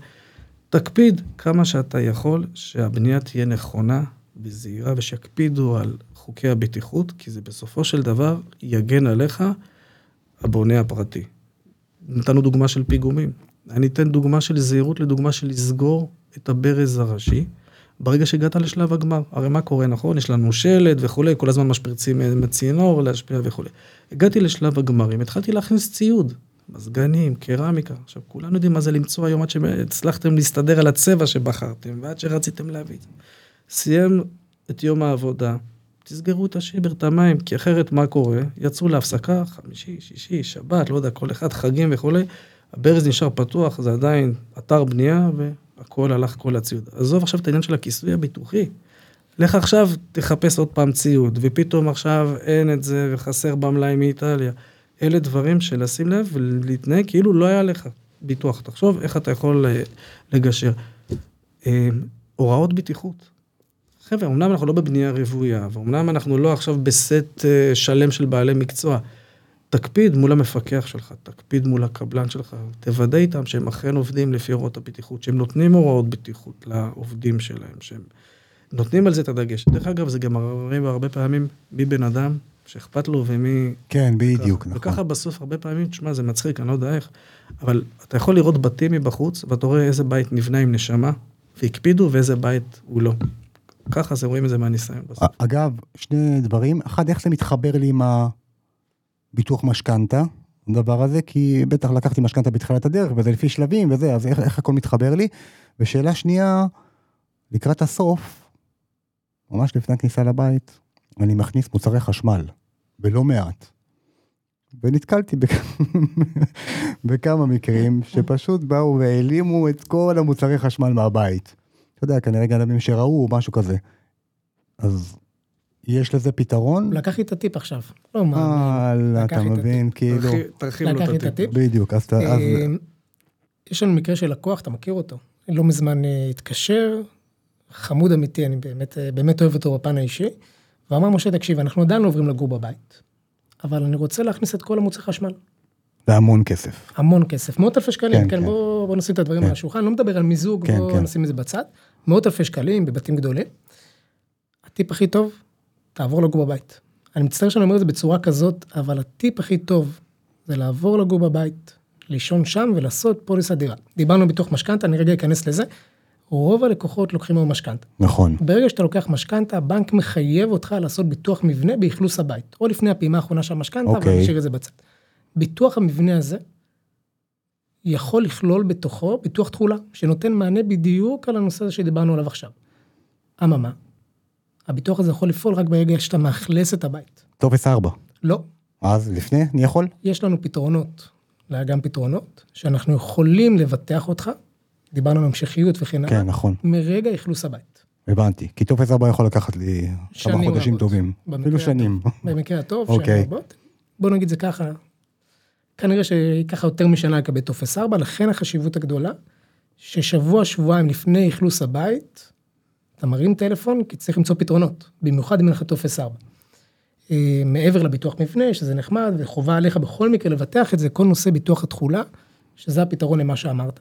תקפיד כמה שאתה יכול שהבנייה תהיה נכונה וזהירה ושיקפידו על חוקי הבטיחות, כי זה בסופו של דבר יגן עליך הבונה הפרטי. נתנו דוגמה של פיגומים. אני אתן דוגמה של זהירות לדוגמה של לסגור את הברז הראשי. ברגע שהגעת לשלב הגמר, הרי מה קורה, נכון? יש לנו שלד וכולי, כל הזמן משפריצים מצינור להשפיע וכולי. הגעתי לשלב הגמרים, התחלתי להכניס ציוד, מזגנים, קרמיקה. עכשיו, כולנו יודעים מה זה למצוא היום עד שהצלחתם להסתדר על הצבע שבחרתם, ועד שרציתם להביא את זה. סיים את יום העבודה, תסגרו את השיבר, את המים, כי אחרת מה קורה? יצאו להפסקה, חמישי, שישי, שבת, לא יודע, כל אחד, חגים וכולי. הברז נשאר פתוח, זה עדיין אתר בנייה, והכל הלך כל הציוד. עזוב עכשיו את העניין של הכיסוי הביטוחי. לך עכשיו תחפש עוד פעם ציוד, ופתאום עכשיו אין את זה, וחסר במלאי מאיטליה. אלה דברים שלשים לב ולהתנהג כאילו לא היה לך ביטוח. תחשוב איך אתה יכול אה, לגשר. אה, הוראות בטיחות. חבר'ה, אמנם אנחנו לא בבנייה רוויה, ואומנם אנחנו לא עכשיו בסט אה, שלם של בעלי מקצוע. תקפיד מול המפקח שלך, תקפיד מול הקבלן שלך, תוודא איתם שהם אכן עובדים לפי הוראות הבטיחות, שהם נותנים הוראות בטיחות לעובדים שלהם, שהם נותנים על זה את הדגש. דרך אגב, זה גם הרבה, הרבה פעמים מי בן אדם שאכפת לו ומי... כן, בדיוק, ככה. נכון. וככה בסוף הרבה פעמים, תשמע, זה מצחיק, אני לא יודע איך, אבל אתה יכול לראות בתים מבחוץ, ואתה רואה איזה בית נבנה עם נשמה, והקפידו, ואיזה בית הוא לא. ככה זה רואים את זה מהניסיון בסוף. אגב, שני דברים. אחד, איך זה מתחבר לי עם הביטוח משכנתה, הדבר הזה, כי בטח לקחתי משכנתה בתחילת הדרך, וזה לפי שלבים וזה, אז איך, איך הכל מתחבר לי? ושאלה שנייה, לקראת הסוף, ממש לפני הכניסה לבית, אני מכניס מוצרי חשמל, ולא מעט. ונתקלתי בכ- בכמה מקרים שפשוט באו והעלימו את כל המוצרי חשמל מהבית. אתה יודע, כנראה גנבים שראו, משהו כזה. אז יש לזה פתרון? לקח את הטיפ עכשיו. לא מאמין. לקח אתה את מבין, כאילו, תרחיב- לו את הטיפ. הטיפ. בדיוק, אז אה, יש לנו מקרה של לקוח, אתה מכיר אותו. לא מזמן אה, התקשר, חמוד אמיתי, אני באמת, אה, באמת אוהב אותו בפן האישי, ואמר, משה, תקשיב, אנחנו עדיין לא עוברים לגור בבית, אבל אני רוצה להכניס את כל המוצרי חשמל. זה המון כסף. המון כסף, מאות אלפי שקלים, כן, כן, כן. בוא, בוא נשים את הדברים כן. על השולחן, לא מדבר על מיזוג, כן, בוא כן. נשים את זה בצד. מאות אלפי שקלים בבתים גדולים. הטיפ הכי טוב, תעבור לגור בבית. אני מצטער שאני אומר את זה בצורה כזאת, אבל הטיפ הכי טוב זה לעבור לגור בבית, לישון שם ולעשות פוליסת דירה. דיברנו בתוך משכנתה, אני רגע אכנס לזה. רוב הלקוחות לוקחים היום משכנתה. נכון. ברגע שאתה לוקח משכנתה, הבנק מחייב אותך לעשות ביטוח מבנה באכלוס הבית, או לפני הפעימה האחרונה של המשכנתה, אוקיי. אבל נשאיר את זה בצד. ביטוח המבנה הזה יכול לכלול בתוכו ביטוח תכולה, שנותן מענה בדיוק על הנושא הזה שדיברנו עליו עכשיו. אממה, הביטוח הזה יכול לפעול רק ברגע שאתה מאכלס את הבית. טופס 4. לא, אז לפני, אני יכול? יש לנו פתרונות, גם פתרונות, שאנחנו יכולים לבטח אותך, דיברנו על המשכיות וכן הלאה, כן, נכון. מרגע אכלוס הבית. הבנתי. כי טופס 4 יכול לקחת לי כמה חודשים רבות. טובים. אפילו. שנים. במקרה הטוב, אוקיי. שנים רבות. בוא נגיד זה ככה, כנראה שייקח לך יותר משנה לקבל טופס 4, לכן החשיבות הגדולה, ששבוע, שבועיים לפני אכלוס הבית, אתה מרים טלפון, כי צריך למצוא פתרונות, במיוחד אם אין לך טופס 4. אה, מעבר לביטוח מבנה, שזה נחמד, וחובה עליך בכל מקרה לבטח את זה, כל נושא ביטוח התכולה, שזה הפתרון למה שאמרת.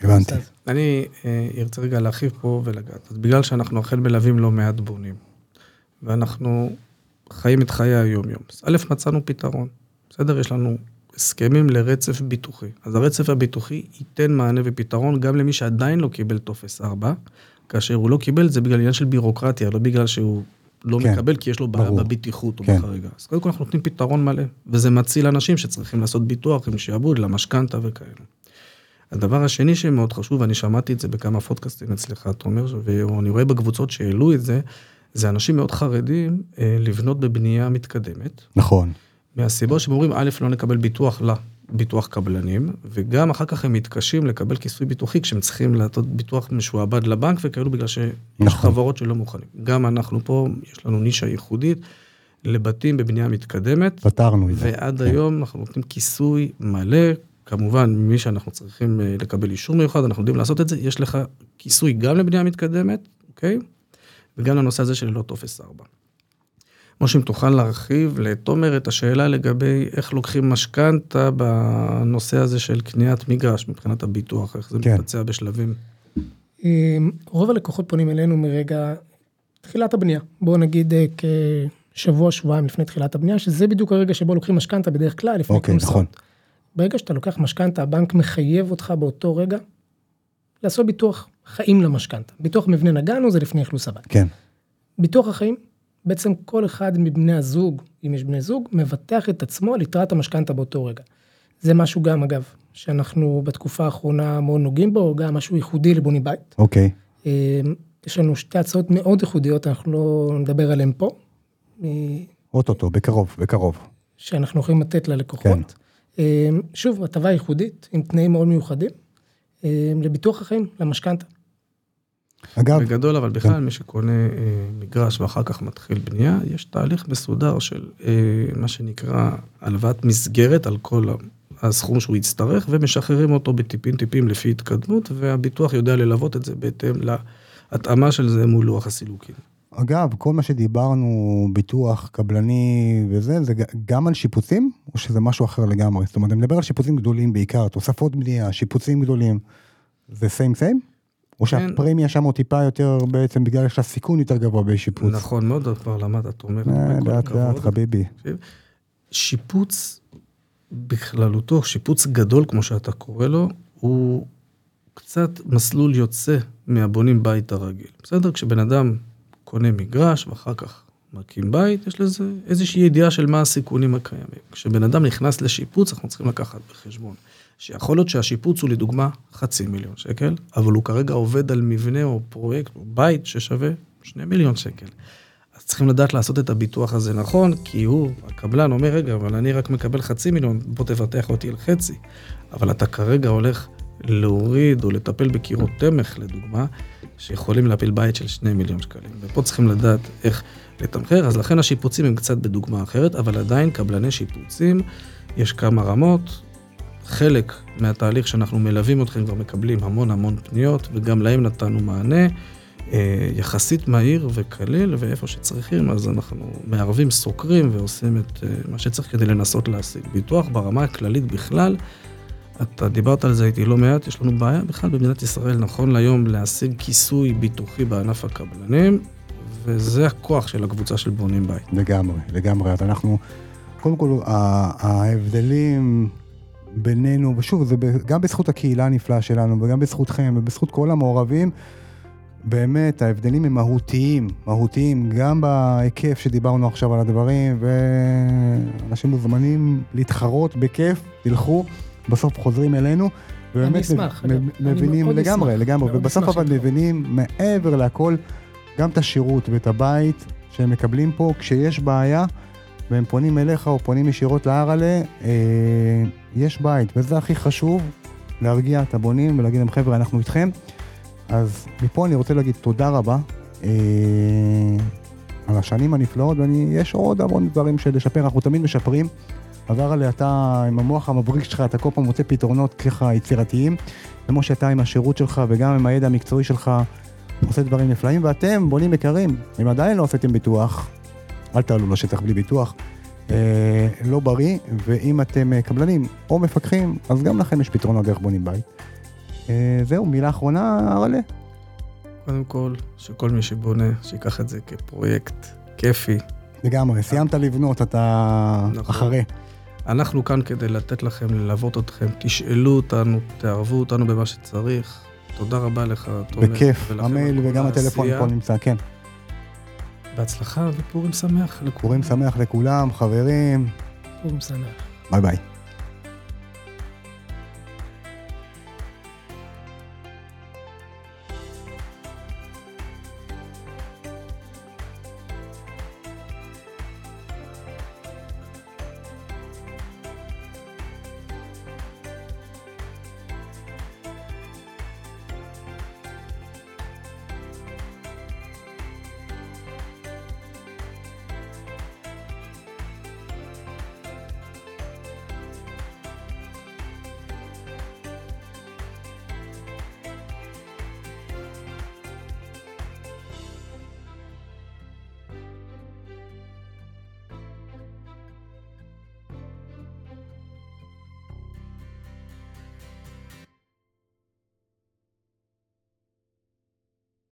הבנתי. אז- אני אה, ארצה רגע להרחיב פה ולגעת. אז בגלל שאנחנו אכן מלווים לא מעט בונים, ואנחנו חיים את חיי היום-יום. אז א', מצאנו פתרון. בסדר? יש לנו הסכמים לרצף ביטוחי. אז הרצף הביטוחי ייתן מענה ופתרון גם למי שעדיין לא קיבל טופס 4, כאשר הוא לא קיבל את זה בגלל עניין של בירוקרטיה, לא בגלל שהוא לא כן, מקבל, כי יש לו בעיה. בבטיחות או כן. בחריגה. אז קודם כל אנחנו נותנים פתרון מלא, וזה מציל אנשים שצריכים לעשות ביטוח עם שעבוד למשכנתה וכאלה. הדבר השני שמאוד חשוב, ואני שמעתי את זה בכמה פודקאסטים אצלך, תומר, ואני רואה בקבוצות שהעלו את זה, זה אנשים מאוד חרדים אה, לבנות בבנייה מתקדמת, נכון. מהסיבה שהם אומרים, א', לא נקבל ביטוח לביטוח קבלנים, וגם אחר כך הם מתקשים לקבל כיסוי ביטוחי כשהם צריכים לעשות ביטוח משועבד לבנק וכאלו, בגלל שיש נכון. חברות שלא מוכנים. גם אנחנו פה, יש לנו נישה ייחודית לבתים בבנייה מתקדמת, פתרנו את זה. ועד כן. היום אנחנו נותנים כיסוי מלא, כמובן, מי שאנחנו צריכים אה, לקבל אישור מיוחד, אנחנו יודעים לעשות את זה, יש לך כיסוי גם לבנייה מתקדמת, אוקיי? וגם לנושא הזה של ללא טופס 4. משה, אם תוכל להרחיב לתומר את השאלה לגבי איך לוקחים משכנתה בנושא הזה של קניית מגרש מבחינת הביטוח, איך זה כן. מתבצע בשלבים. אמ, רוב הלקוחות פונים אלינו מרגע תחילת הבנייה. בואו נגיד אה, כשבוע, שבועיים לפני תחילת הבנייה, שזה בדיוק הרגע שבו לוקחים משכנתה בדרך כלל, לפני אוקיי, כניסות. נכון. ברגע שאתה לוקח משכנתה, הבנק מחייב אותך באותו רגע לעשות ביטוח חיים למשכנתה. ביטוח מבנה נגענו, זה לפני אכלוס הבית. כן. ביטוח החיים, בעצם כל אחד מבני הזוג, אם יש בני זוג, מבטח את עצמו על יתרת המשכנתה באותו רגע. זה משהו גם, אגב, שאנחנו בתקופה האחרונה מאוד נוגעים בו, גם משהו ייחודי לבוני בית. אוקיי. אה, יש לנו שתי הצעות מאוד ייחודיות, אנחנו לא נדבר עליהן פה, אה, אוטוטו, בקרוב, בקרוב. שאנחנו יכולים לתת ללקוחות. אה, שוב, הטבה ייחודית, עם תנאים מאוד מיוחדים, לביטוח החיים, למשכנתה. אגב, בגדול, אבל בכלל, מי שקונה אה, מגרש ואחר כך מתחיל בנייה, יש תהליך מסודר של אה, מה שנקרא הלוואת מסגרת על כל הסכום שהוא יצטרך, ומשחררים אותו בטיפין טיפים לפי התקדמות, והביטוח יודע ללוות את זה בהתאם להתאמה של זה מול לוח הסילוקין. אגב, כל מה שדיברנו, ביטוח, קבלני וזה, זה גם על שיפוצים, או שזה משהו אחר לגמרי? זאת אומרת, אני מדבר על שיפוצים גדולים בעיקר, תוספות בנייה, שיפוצים גדולים. זה סיים סיים? או. שהפרמיה שם הוא טיפה יותר בעצם בגלל שהסיכון יותר גבוה בשיפוץ? נכון מאוד, את כבר למדת, את אומרת, אה, לאט. לאט חביבי. שיפוץ בכללותו, שיפוץ גדול כמו שאתה קורא לו, הוא קצת מסלול יוצא מהבונים בית הרגיל. בסדר? כשבן אדם קונה מגרש ואחר כך מקים בית, יש לזה איזושהי ידיעה של מה הסיכונים הקיימים. כשבן אדם נכנס לשיפוץ, אנחנו צריכים לקחת בחשבון. שיכול להיות שהשיפוץ הוא לדוגמה חצי מיליון שקל, אבל הוא כרגע עובד על מבנה או פרויקט או בית ששווה שני מיליון שקל. אז צריכים לדעת לעשות את הביטוח הזה נכון, כי הוא, הקבלן אומר, רגע, אבל אני רק מקבל חצי מיליון, בוא תבטח אותי על חצי. אבל אתה כרגע הולך להוריד או לטפל בקירות תמך, לדוגמה, שיכולים להפיל בית של שני מיליון שקלים. ופה צריכים לדעת איך לתמחר, אז לכן השיפוצים הם קצת בדוגמה אחרת, אבל עדיין קבלני שיפוצים, יש כמה רמות. חלק מהתהליך שאנחנו מלווים אתכם כבר מקבלים המון המון פניות, וגם להם נתנו מענה. אה, יחסית מהיר וקליל, ואיפה שצריכים, אז אנחנו מערבים, סוקרים ועושים את אה, מה שצריך כדי לנסות להשיג. ביטוח ברמה הכללית בכלל, אתה דיברת על זה איתי לא מעט, יש לנו בעיה בכלל במדינת ישראל, נכון להיום, להשיג כיסוי ביטוחי בענף הקבלנים, וזה הכוח של הקבוצה של בונים בית. לגמרי, לגמרי. אנחנו, קודם כל, ההבדלים בינינו, ושוב, זה גם בזכות הקהילה הנפלאה שלנו, וגם בזכותכם, ובזכות כל המעורבים, באמת, ההבדלים הם מהותיים, מהותיים, גם בהיקף שדיברנו עכשיו על הדברים, ואנשים מוזמנים להתחרות בכיף, תלכו, בסוף חוזרים אלינו. ובאמת אני אשמח. אני מבינים מאוד לגמרי, אשמח, לגמרי, ובסוף אבל. מבינים מעבר לכל גם את השירות ואת הבית שהם מקבלים פה, כשיש בעיה והם פונים אליך או פונים ישירות להרלה, אה, יש בית, וזה הכי חשוב, להרגיע את הבונים ולהגיד להם חבר'ה אנחנו איתכם. אז מפה אני רוצה להגיד תודה רבה אה, על השנים הנפלאות, ויש עוד המון דברים של לשפר, אנחנו תמיד משפרים. אז הרלה, אתה עם המוח המבריק שלך, אתה כל פעם מוצא פתרונות ככה יצירתיים. כמו שאתה עם השירות שלך וגם עם הידע המקצועי שלך עושה דברים נפלאים, ואתם, בונים יקרים, אם עדיין לא עשיתם ביטוח, אל תעלו לשטח בלי ביטוח. אה, לא בריא, ואם אתם אה, קבלנים או מפקחים, אז גם לכם יש פתרונות דרך בונים בית. אה, זהו, מילה אחרונה, הרלה. קודם כל, שכל מי שבונה, שיקח את זה כפרויקט כיפי. לגמרי, סיימת לבנות, אתה נכון. אחרי. אנחנו כאן כדי לתת לכם, ללוות אתכם, תשאלו אותנו, תערבו אותנו במה שצריך. תודה רבה לך, תומר. בכיף, המייל וגם הטלפון. פה נמצא, כן. בהצלחה ופורים שמח לכולם. פורים שמח לכולם, חברים, פורים שמח. ביי ביי.